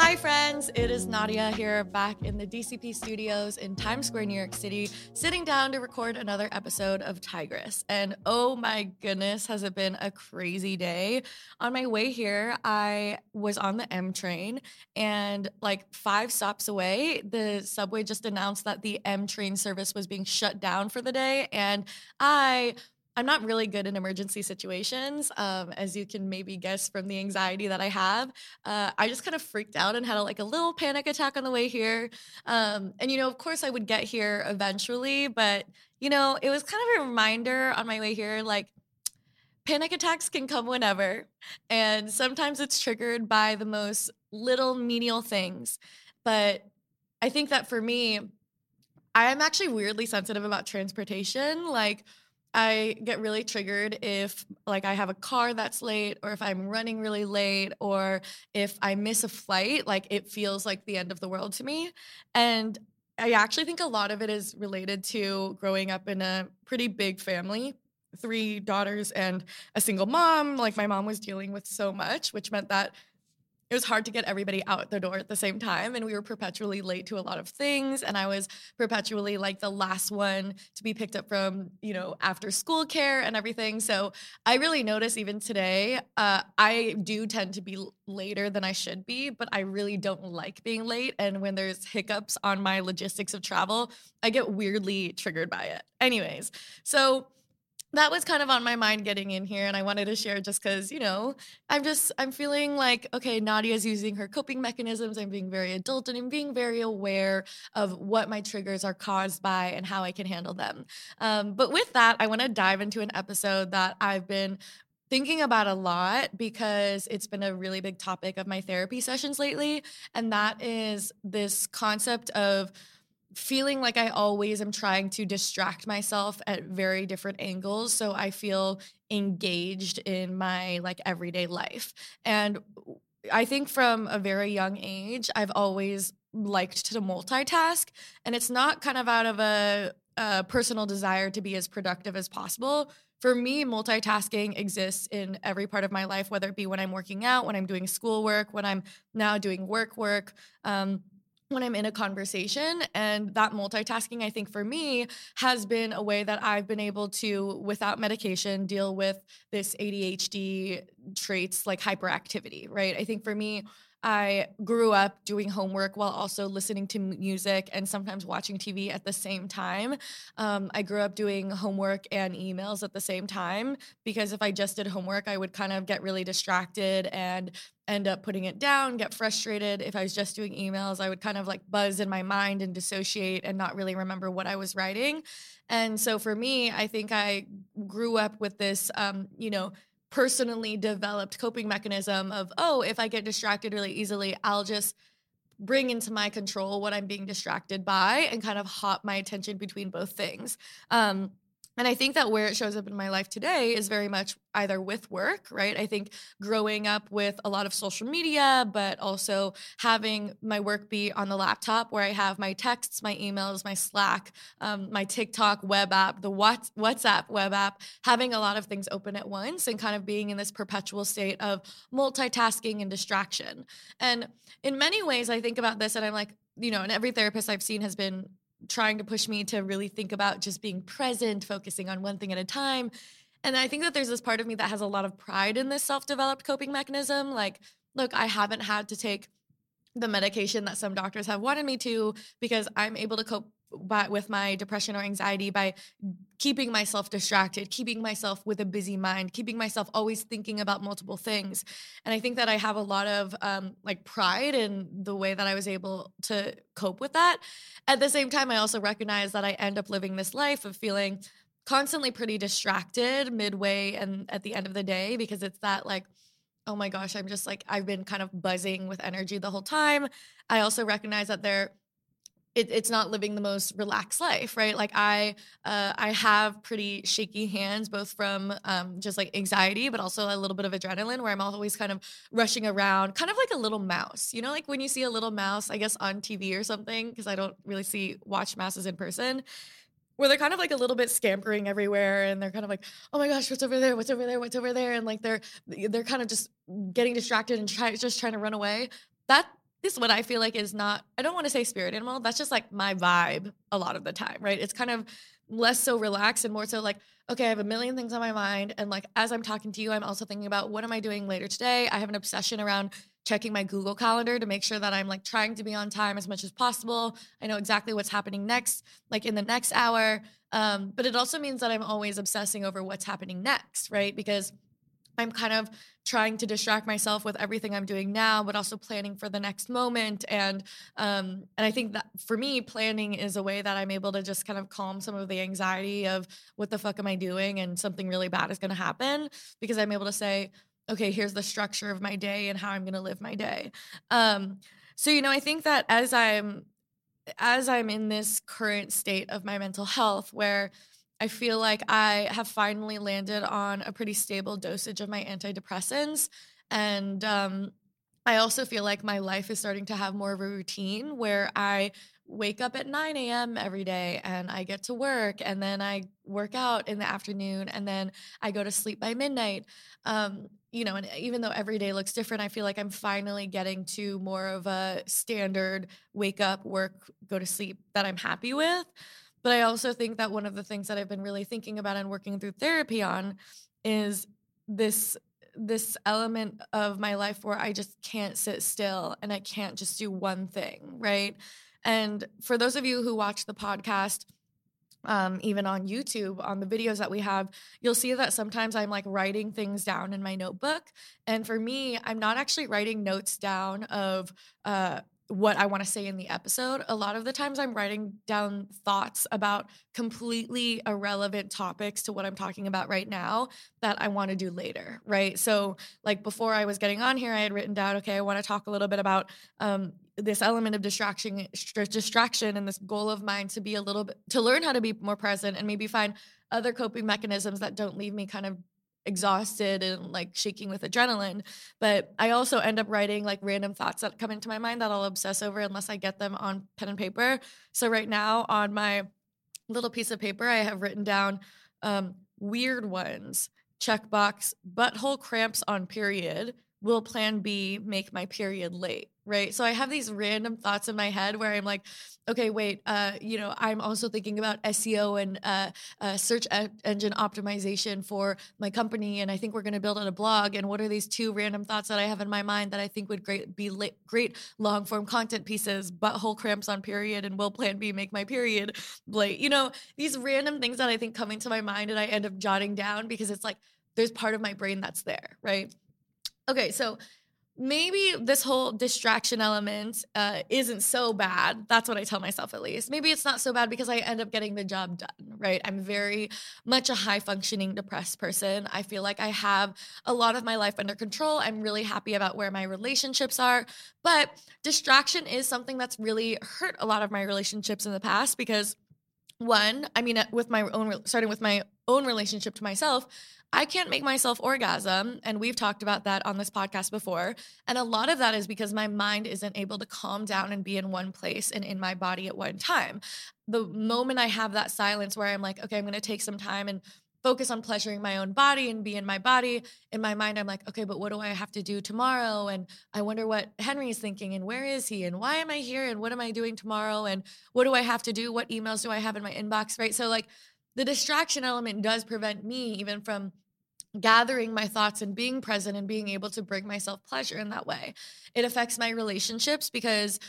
Hi, friends. It is Nadya here back in the DCP studios in Times Square, New York City, sitting down to record another episode of Tigress. And oh my goodness, has it been a crazy day. On my way here, I was on the M train, and like five stops away, the subway just announced that the M train service was being shut down for the day. And I I'm not really good in emergency situations, um, as you can maybe guess from the anxiety that I have. Uh, I just kind of freaked out and had a, like a little panic attack on the way here. Um, and you know, of course, I would get here eventually, but you know, it was kind of a reminder on my way here, like panic attacks can come whenever, and sometimes it's triggered by the most little menial things. But I think that for me, I am actually weirdly sensitive about transportation, like I get really triggered if like I have a car that's late or if I'm running really late or if I miss a flight, like it feels like the end of the world to me. And I actually think a lot of it is related to growing up in a pretty big family three daughters and a single mom. Like my mom was dealing with so much, which meant that it was hard to get everybody out the door at the same time and we were perpetually late to a lot of things and i was perpetually like the last one to be picked up from you know after school care and everything. So i really notice even today uh, i do tend to be later than i should be but i really don't like being late and when there's hiccups on my logistics of travel i get weirdly triggered by it. Anyways so that was kind of on my mind getting in here and i wanted to share just because you know i'm just i'm feeling like okay nadya's using her coping mechanisms i'm being very adult and i'm being very aware of what my triggers are caused by and how i can handle them. Um, but with that i want to dive into an episode that i've been thinking about a lot because it's been a really big topic of my therapy sessions lately and that is this concept of feeling like I always am trying to distract myself at very different angles so I feel engaged in my like everyday life. And I think from a very young age I've always liked to multitask and it's not kind of out of a, a personal desire to be as productive as possible for me, multitasking exists in every part of my life, whether it be when I'm working out, when I'm doing schoolwork, when I'm now doing work work. Um, when I'm in a conversation. And that multitasking, I think for me, has been a way that I've been able to, without medication, deal with this ADHD traits like hyperactivity, right? I think for me, I grew up doing homework while also listening to music and sometimes watching TV at the same time. Um, I grew up doing homework and emails at the same time because if I just did homework, I would kind of get really distracted and end up putting it down, get frustrated. If I was just doing emails, I would kind of like buzz in my mind and dissociate and not really remember what I was writing. And so for me, I think I grew up with this, um, you know, personally developed coping mechanism of, oh, if I get distracted really easily, I'll just bring into my control what I'm being distracted by and kind of hop my attention between both things. Um, and I think that where it shows up in my life today is very much either with work, right? I think growing up with a lot of social media, but also having my work be on the laptop where I have my texts, my emails, my Slack, um, my TikTok web app, the WhatsApp web app, having a lot of things open at once and kind of being in this perpetual state of multitasking and distraction. And in many ways, I think about this and I'm like, you know, and every therapist I've seen has been trying to push me to really think about just being present, focusing on one thing at a time. And I think that there's this part of me that has a lot of pride in this self developed coping mechanism. Like, look, I haven't had to take the medication that some doctors have wanted me to because I'm able to cope by, with my depression or anxiety by keeping myself distracted, keeping myself with a busy mind, keeping myself always thinking about multiple things. And I think that I have a lot of um, like pride in the way that I was able to cope with that. At the same time, I also recognize that I end up living this life of feeling constantly pretty distracted midway and at the end of the day because it's that like, oh my gosh, I'm just like, I've been kind of buzzing with energy the whole time. I also recognize that there it, it's not living the most relaxed life, right? Like I, uh, I have pretty shaky hands, both from um, just like anxiety, but also a little bit of adrenaline, where I'm always kind of rushing around, kind of like a little mouse. You know, like when you see a little mouse, I guess on TV or something, because I don't really see watch masses in person where they're kind of like a little bit scampering everywhere and they're kind of like oh my gosh what's over there what's over there what's over there and like they're they're kind of just getting distracted and try, just trying to run away that this is what I feel like is not, I don't want to say spirit animal. That's just like my vibe a lot of the time, right? It's kind of less so relaxed and more so like, okay, I have a million things on my mind. And like, as I'm talking to you, I'm also thinking about what am I doing later today? I have an obsession around checking my Google Calendar to make sure that I'm like trying to be on time as much as possible. I know exactly what's happening next, like in the next hour. Um, but it also means that I'm always obsessing over what's happening next, right? Because I'm kind of trying to distract myself with everything I'm doing now, but also planning for the next moment. And um, and I think that for me, planning is a way that I'm able to just kind of calm some of the anxiety of what the fuck am I doing and something really bad is going to happen because I'm able to say, okay, here's the structure of my day and how I'm going to live my day. Um, so you know, I think that as I'm as I'm in this current state of my mental health where I feel like I have finally landed on a pretty stable dosage of my antidepressants. And um, I also feel like my life is starting to have more of a routine where I wake up at 9 a.m. every day and I get to work and then I work out in the afternoon and then I go to sleep by midnight. Um, you know, and even though every day looks different, I feel like I'm finally getting to more of a standard wake up, work, go to sleep that I'm happy with. But I also think that one of the things that I've been really thinking about and working through therapy on is this this element of my life where I just can't sit still and I can't just do one thing, right? And for those of you who watch the podcast, um, even on YouTube, on the videos that we have, you'll see that sometimes I'm like writing things down in my notebook. And for me, I'm not actually writing notes down of uh, what I want to say in the episode. A lot of the times I'm writing down thoughts about completely irrelevant topics to what I'm talking about right now that I want to do later, right? So, like before I was getting on here, I had written down, okay, I want to talk a little bit about um, this element of distraction, distraction, and this goal of mine to be a little bit to learn how to be more present and maybe find other coping mechanisms that don't leave me kind of exhausted and like shaking with adrenaline. But I also end up writing like random thoughts that come into my mind that I'll obsess over unless I get them on pen and paper. So right now on my little piece of paper, I have written down um, weird ones, checkbox, butthole cramps on period. Will plan B make my period late? right? So I have these random thoughts in my head where I'm like, okay, wait, uh, you know, I'm also thinking about SEO and uh, uh, search engine optimization for my company, and I think we're going to build out a blog. And what are these two random thoughts that I have in my mind that I think would great be li- great long form content pieces? Butthole cramps on period, and will Plan B make my period late? You know, these random things that I think come into my mind, and I end up jotting down because it's like there's part of my brain that's there, right? Okay, so maybe this whole distraction element uh, isn't so bad. That's what I tell myself at least. Maybe it's not so bad because I end up getting the job done, right? I'm very much a high functioning depressed person. I feel like I have a lot of my life under control. I'm really happy about where my relationships are. But distraction is something that's really hurt a lot of my relationships in the past because one, I mean, uh, with my own, starting with my own relationship to myself, I can't make myself orgasm. And we've talked about that on this podcast before. And a lot of that is because my mind isn't able to calm down and be in one place and in my body at one time. The moment I have that silence where I'm like, okay, I'm going to take some time and focus on pleasuring my own body and be in my body. In my mind, I'm like, okay, but what do I have to do tomorrow? And I wonder what Henry is thinking and where is he and why am I here and what am I doing tomorrow and what do I have to do? What emails do I have in my inbox? Right. So, like, the distraction element does prevent me even from gathering my thoughts and being present and being able to bring myself pleasure in that way. It affects my relationships because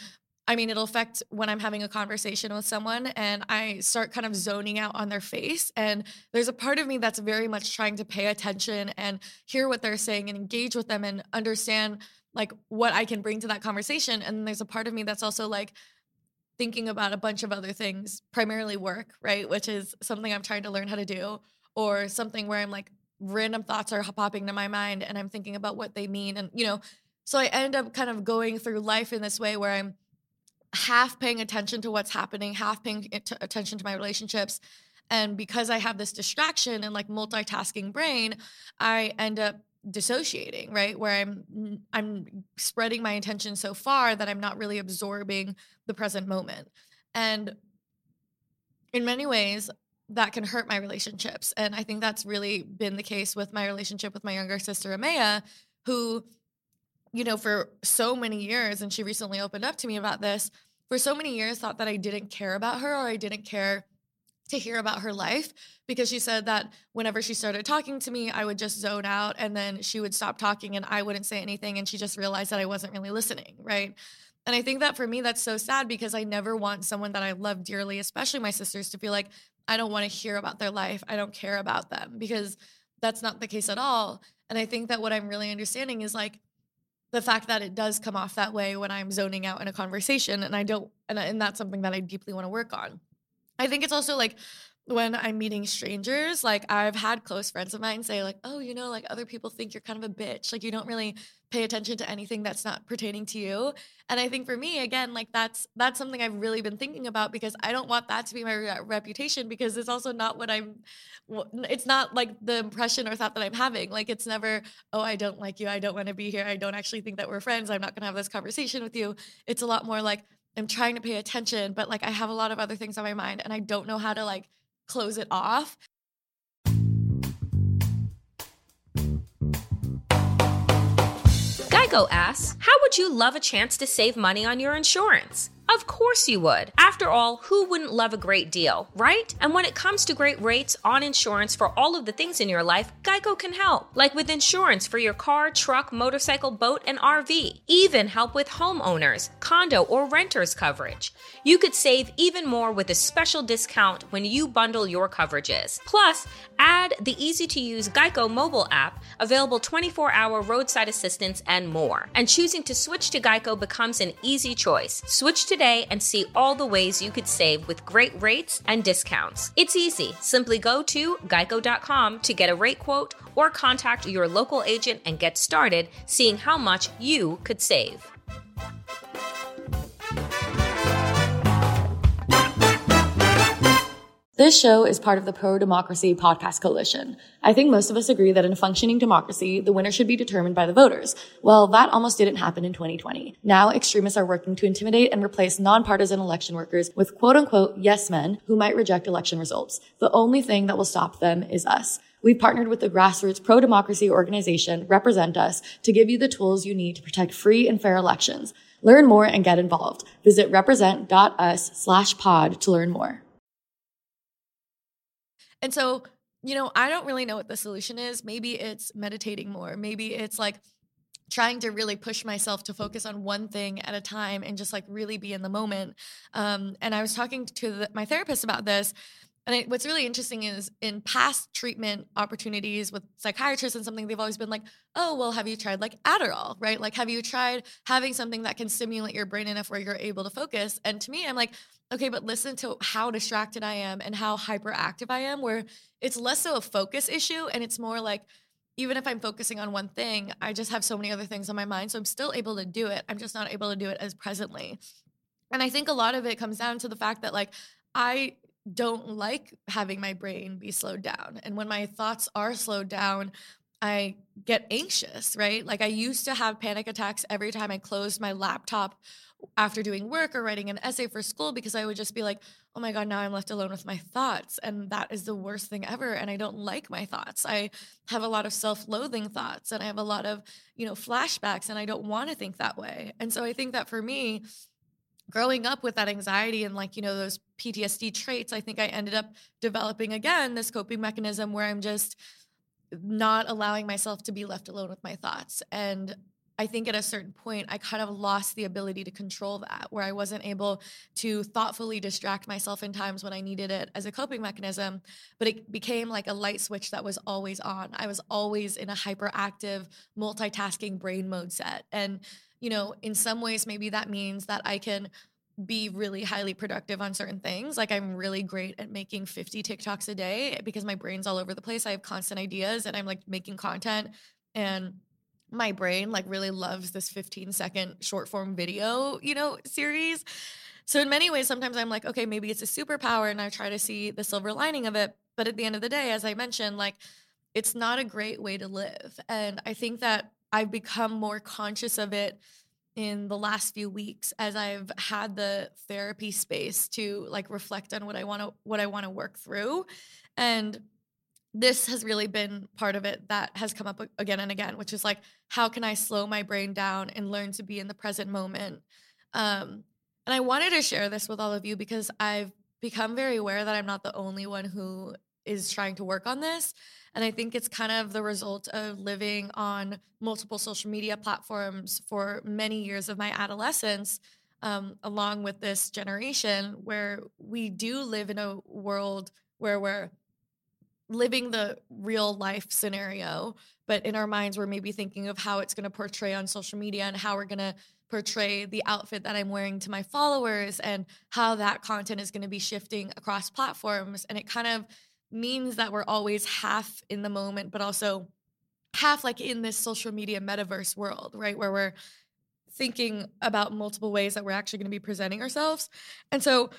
I mean, it'll affect when I'm having a conversation with someone and I start kind of zoning out on their face. And there's a part of me that's very much trying to pay attention and hear what they're saying and engage with them and understand like what I can bring to that conversation. And there's a part of me that's also like, thinking about a bunch of other things, primarily work, right? Which is something I'm trying to learn how to do, or something where I'm like, random thoughts are popping to my mind and I'm thinking about what they mean. And, you know, so I end up kind of going through life in this way where I'm half paying attention to what's happening, half paying attention to my relationships. And because I have this distraction and like multitasking brain, I end up dissociating, right? Where I'm I'm spreading my attention so far that I'm not really absorbing the present moment. And in many ways, that can hurt my relationships. And I think that's really been the case with my relationship with my younger sister, Amaya, who you know, for so many years, and she recently opened up to me about this, for so many years thought that I didn't care about her or I didn't care to hear about her life because she said that whenever she started talking to me, I would just zone out and then she would stop talking and I wouldn't say anything. And she just realized that I wasn't really listening. Right. And I think that for me, that's so sad because I never want someone that I love dearly, especially my sisters, to feel like I don't want to hear about their life. I don't care about them because that's not the case at all. And I think that what I'm really understanding is like, the fact that it does come off that way when I'm zoning out in a conversation and I don't and, and that's something that I deeply want to work on. I think it's also like when I'm meeting strangers, like I've had close friends of mine say, like, oh, you know, like other people think you're kind of a bitch. Like you don't really pay attention to anything that's not pertaining to you. And I think for me, again, like that's that's something I've really been thinking about because I don't want that to be my re- reputation because it's also not what I'm. It's not like the impression or thought that I'm having. Like it's never, oh, I don't like you. I don't want to be here. I don't actually think that we're friends. I'm not going to have this conversation with you. It's a lot more like I'm trying to pay attention, but like I have a lot of other things on my mind and I don't know how to like close it off. Geico asks, How would you love a chance to save money on your insurance? Of course you would. After all, who wouldn't love a great deal, right? And when it comes to great rates on insurance for all of the things in your life, Geico can help. Like with insurance for your car, truck, motorcycle, boat, and RV. Even help with homeowners, condo, or renters coverage. You could save even more with a special discount when you bundle your coverages. Plus, add the easy to use Geico mobile app, available 24 hour roadside assistance, and more. And choosing to switch to Geico becomes an easy choice. Switch today and see all the ways you could save with great rates and discounts. It's easy. Simply go to geico.com to get a rate quote or contact your local agent and get started seeing how much you could save. This show is part of the Pro Democracy Podcast Coalition. I think most of us agree that in a functioning democracy, the winner should be determined by the voters. Well, that almost didn't happen in 2020. Now, extremists are working to intimidate and replace nonpartisan election workers with quote unquote yes men who might reject election results. The only thing that will stop them is us. We've partnered with the grassroots pro-democracy organization Represent Us to give you the tools you need to protect free and fair elections. Learn more and get involved. Visit represent.us slash pod to learn more. And so, you know, I don't really know what the solution is. Maybe it's meditating more. Maybe it's like trying to really push myself to focus on one thing at a time and just like really be in the moment. Um, and I was talking to the, my therapist about this. And it, what's really interesting is in past treatment opportunities with psychiatrists and something, they've always been like, oh, well, have you tried like Adderall, right? Like, have you tried having something that can stimulate your brain enough where you're able to focus? And to me, I'm like, okay, but listen to how distracted I am and how hyperactive I am, where it's less so a focus issue and it's more like, even if I'm focusing on one thing, I just have so many other things on my mind. So I'm still able to do it. I'm just not able to do it as presently. And I think a lot of it comes down to the fact that, like, I don't like having my brain be slowed down. And when my thoughts are slowed down, I get anxious, right? Like I used to have panic attacks every time I closed my laptop after doing work or writing an essay for school because I would just be like, oh my God, now I'm left alone with my thoughts. And that is the worst thing ever. And I don't like my thoughts. I have a lot of self loathing thoughts and I have a lot of, you know, flashbacks and I don't want to think that way. And so I think that for me, growing up with that anxiety and like, you know, those PTSD traits, I think I ended up developing again this coping mechanism where I'm just, not allowing myself to be left alone with my thoughts. And I think at a certain point, I kind of lost the ability to control that, where I wasn't able to thoughtfully distract myself in times when I needed it as a coping mechanism. But it became like a light switch that was always on. I was always in a hyperactive, multitasking brain mode set. And, you know, in some ways, maybe that means that I can be really highly productive on certain things. Like I'm really great at making 50 TikToks a day because my brain's all over the place. I have constant ideas and I'm like making content and my brain like really loves this 15 second short form video, you know, series. So in many ways sometimes I'm like, okay, maybe it's a superpower and I try to see the silver lining of it, but at the end of the day as I mentioned, like it's not a great way to live. And I think that I've become more conscious of it in the last few weeks as I've had the therapy space to like reflect on what I want to what I want to work through and this has really been part of it that has come up again and again which is like how can I slow my brain down and learn to be in the present moment? Um and I wanted to share this with all of you because I've become very aware that I'm not the only one who is trying to work on this. And I think it's kind of the result of living on multiple social media platforms for many years of my adolescence, um, along with this generation where we do live in a world where we're living the real life scenario, but in our minds, we're maybe thinking of how it's going to portray on social media and how we're going to portray the outfit that I'm wearing to my followers and how that content is going to be shifting across platforms. And it kind of means that we're always half in the moment, but also half like in this social media metaverse world, right? Where we're thinking about multiple ways that we're actually going to be presenting ourselves. And so,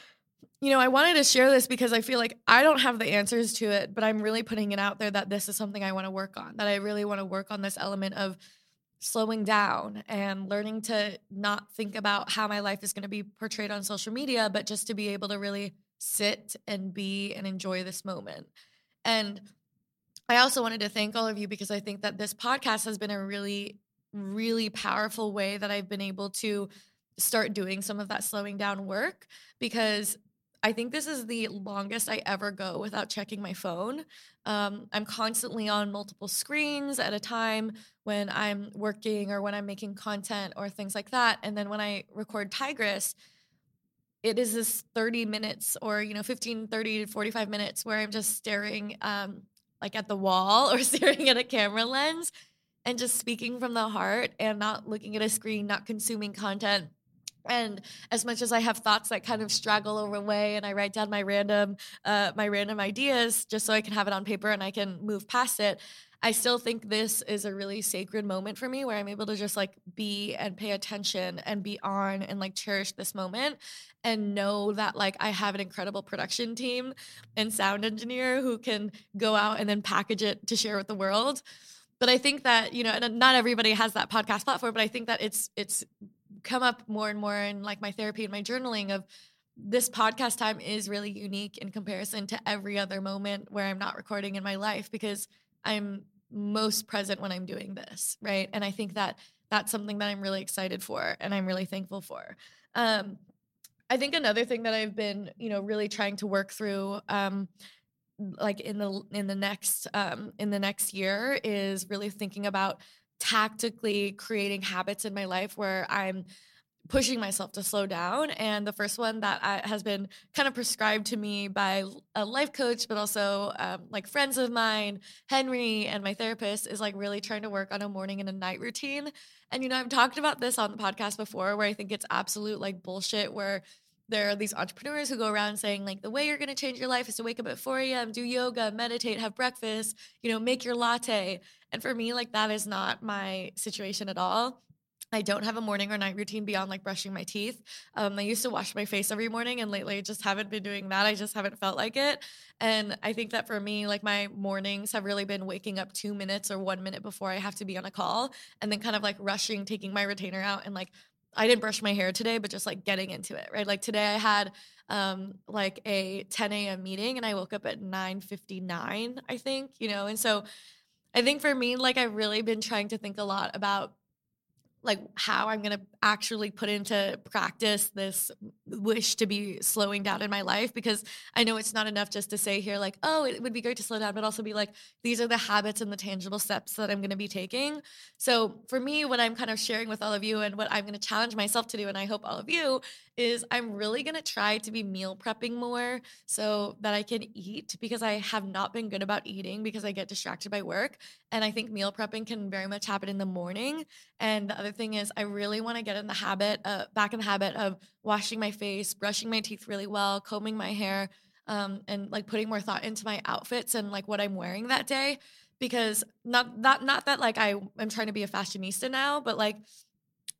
you know, I wanted to share this because I feel like I don't have the answers to it, but I'm really putting it out there that this is something I want to work on, that I really want to work on this element of slowing down and learning to not think about how my life is going to be portrayed on social media, but just to be able to really sit and be and enjoy this moment. And I also wanted to thank all of you because I think that this podcast has been a really, really powerful way that I've been able to start doing some of that slowing down work because I think this is the longest I ever go without checking my phone. Um, I'm constantly on multiple screens at a time when I'm working or when I'm making content or things like that. And then when I record Tigress, it is this 30 minutes or you know 15 30 to 45 minutes where i'm just staring um like at the wall or staring at a camera lens and just speaking from the heart and not looking at a screen not consuming content and as much as i have thoughts that kind of straggle away and i write down my random uh, my random ideas just so i can have it on paper and i can move past it I still think this is a really sacred moment for me where I'm able to just like be and pay attention and be on and like cherish this moment and know that like I have an incredible production team and sound engineer who can go out and then package it to share with the world. But I think that, you know, and not everybody has that podcast platform, but I think that it's it's come up more and more in like my therapy and my journaling of this podcast time is really unique in comparison to every other moment where I'm not recording in my life because I'm most present when I'm doing this, right? And I think that that's something that I'm really excited for and I'm really thankful for. Um, I think another thing that I've been, you know, really trying to work through, um, like in the in the next um, in the next year, is really thinking about tactically creating habits in my life where I'm pushing myself to slow down. And the first one that I, has been kind of prescribed to me by a life coach, but also um, like friends of mine, Henry, and my therapist is like really trying to work on a morning and a night routine. And, you know, I've talked about this on the podcast before where I think it's absolute like bullshit where there are these entrepreneurs who go around saying like the way you're going to change your life is to wake up at 4 a.m do yoga meditate have breakfast you know make your latte and for me like that is not my situation at all I don't have a morning or night routine beyond like brushing my teeth. Um, I used to wash my face every morning, and lately I just haven't been doing that. I just haven't felt like it. And I think that for me, like my mornings have really been waking up two minutes or one minute before I have to be on a call, and then kind of like rushing, taking my retainer out, and like I didn't brush my hair today, but just like getting into it, right? Like today I had um like a 10 a.m. meeting and I woke up at 9:59, I think, you know, and so I think for me, like I've really been trying to think a lot about like how I'm going to actually put into practice this wish to be slowing down in my life because I know it's not enough just to say here like oh it would be great to slow down but also be like these are the habits and the tangible steps that I'm going to be taking. So for me what I'm kind of sharing with all of you and what I'm going to challenge myself to do and I hope all of you is I'm really going to try to be meal prepping more so that I can eat because I have not been good about eating because I get distracted by work and I think meal prepping can very much happen in the morning and the other thing is I really want to get in the habit, uh, back in the habit of washing my face, brushing my teeth really well, combing my hair, um, and like putting more thought into my outfits and like what I'm wearing that day. Because not not not that like I am trying to be a fashionista now, but like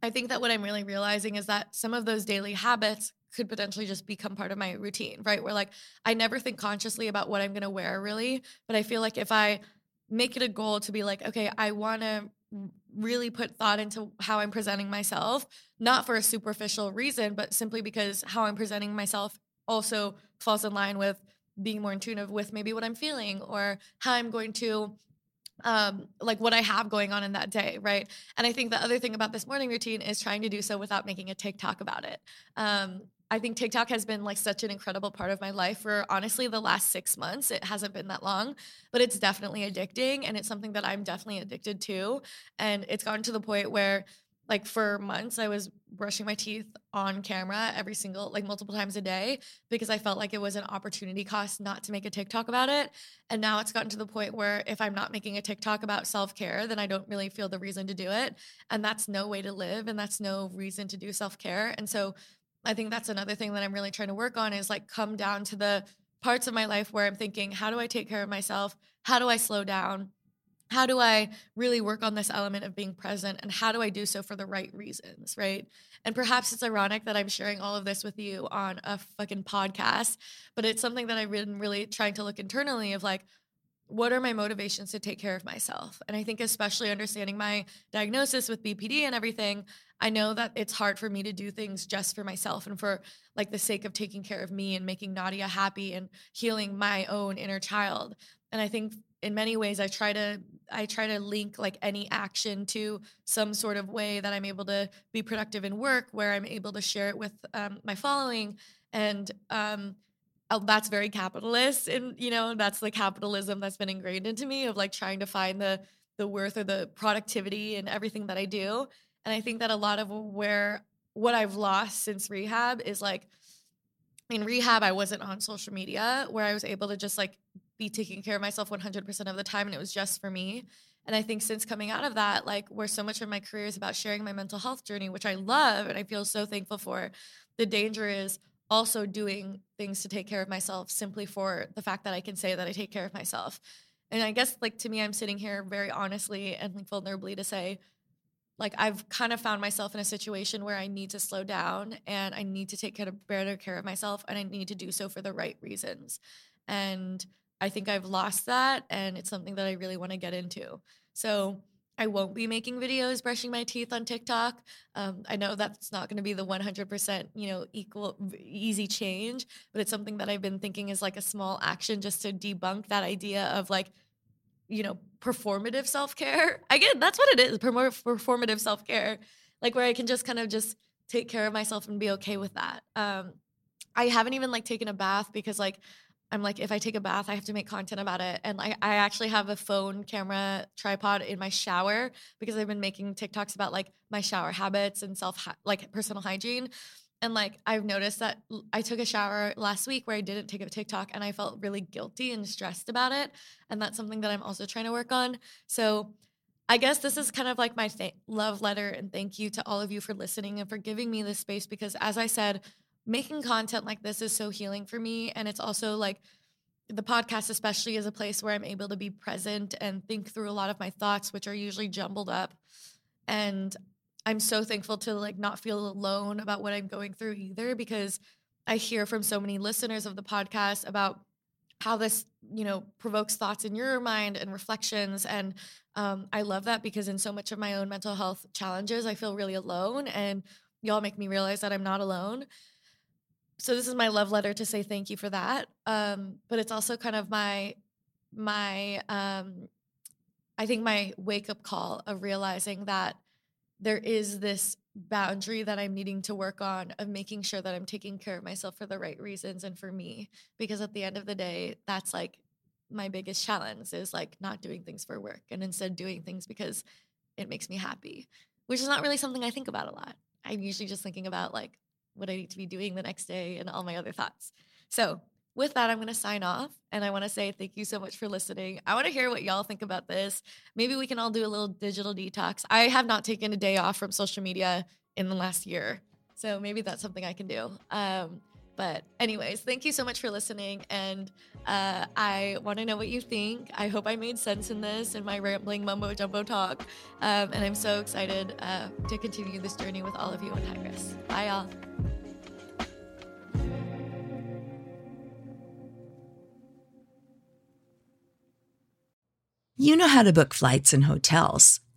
I think that what I'm really realizing is that some of those daily habits could potentially just become part of my routine, right? Where like I never think consciously about what I'm going to wear really, but I feel like if I make it a goal to be like, okay, I want to really put thought into how I'm presenting myself, not for a superficial reason, but simply because how I'm presenting myself also falls in line with being more in tune of with maybe what I'm feeling or how I'm going to um like what I have going on in that day, right? And I think the other thing about this morning routine is trying to do so without making a TikTok about it. Um I think TikTok has been like such an incredible part of my life for honestly the last six months. It hasn't been that long, but it's definitely addicting and it's something that I'm definitely addicted to. And it's gotten to the point where like for months I was brushing my teeth on camera every single like multiple times a day because I felt like it was an opportunity cost not to make a TikTok about it. And now it's gotten to the point where if I'm not making a TikTok about self-care, then I don't really feel the reason to do it. And that's no way to live and that's no reason to do self-care. And so I think that's another thing that I'm really trying to work on is like come down to the parts of my life where I'm thinking, how do I take care of myself? How do I slow down? How do I really work on this element of being present? And how do I do so for the right reasons? Right. And perhaps it's ironic that I'm sharing all of this with you on a fucking podcast, but it's something that I've been really trying to look internally of like, what are my motivations to take care of myself? And I think, especially understanding my diagnosis with BPD and everything, I know that it's hard for me to do things just for myself and for like the sake of taking care of me and making Nadya happy and healing my own inner child. And I think in many ways I try to I try to link like any action to some sort of way that I'm able to be productive in work where I'm able to share it with um, my following. And um, oh, that's very capitalist and you know that's the capitalism that's been ingrained into me of like trying to find the the worth or the productivity and everything that I do. And I think that a lot of where what I've lost since rehab is like in rehab I wasn't on social media where I was able to just like be taking care of myself 100% of the time and it was just for me and I think since coming out of that, like where so much of my career is about sharing my mental health journey, which I love and I feel so thankful for, the danger is also doing things to take care of myself simply for the fact that I can say that I take care of myself. And I guess like to me, I'm sitting here very honestly and like vulnerably to say, like I've kind of found myself in a situation where I need to slow down and I need to take care of better care of myself and I need to do so for the right reasons. And I think I've lost that and it's something that I really want to get into. So I won't be making videos brushing my teeth on TikTok. Um, I know that's not going to be the 100%, you know, equal easy change, but it's something that I've been thinking is like a small action just to debunk that idea of like, you know, performative self care. Again, that's what it is, performative self care, like where I can just kind of just take care of myself and be okay with that. Um, I haven't even like taken a bath because like I'm like, if I take a bath, I have to make content about it. And I, I actually have a phone camera tripod in my shower because I've been making TikToks about like my shower habits and self, like personal hygiene. And like, I've noticed that I took a shower last week where I didn't take a TikTok and I felt really guilty and stressed about it. And that's something that I'm also trying to work on. So I guess this is kind of like my th- love letter and thank you to all of you for listening and for giving me this space because as I said, making content like this is so healing for me. And it's also like the podcast, especially, is a place where I'm able to be present and think through a lot of my thoughts, which are usually jumbled up. And I'm so thankful to like not feel alone about what I'm going through either because I hear from so many listeners of the podcast about how this you know provokes thoughts in your mind and reflections and um, i love that because in so much of my own mental health challenges i feel really alone and y'all make me realize that i'm not alone so this is my love letter to say thank you for that um, but it's also kind of my my um, i think my wake up call of realizing that there is this boundary that I'm needing to work on of making sure that I'm taking care of myself for the right reasons and for me. Because at the end of the day, that's like my biggest challenge is like not doing things for work and instead doing things because it makes me happy, which is not really something I think about a lot. I'm usually just thinking about like what I need to be doing the next day and all my other thoughts. So with that, I'm going to sign off and I want to say thank you so much for listening. I want to hear what y'all think about this. Maybe we can all do a little digital detox. I have not taken a day off from social media in the last year. So maybe that's something I can do. Um, but, anyways, thank you so much for listening. And uh, I want to know what you think. I hope I made sense in this in my rambling mumbo jumbo talk. Um, and I'm so excited uh, to continue this journey with all of you on Tigress. Bye, y'all. You know how to book flights and hotels.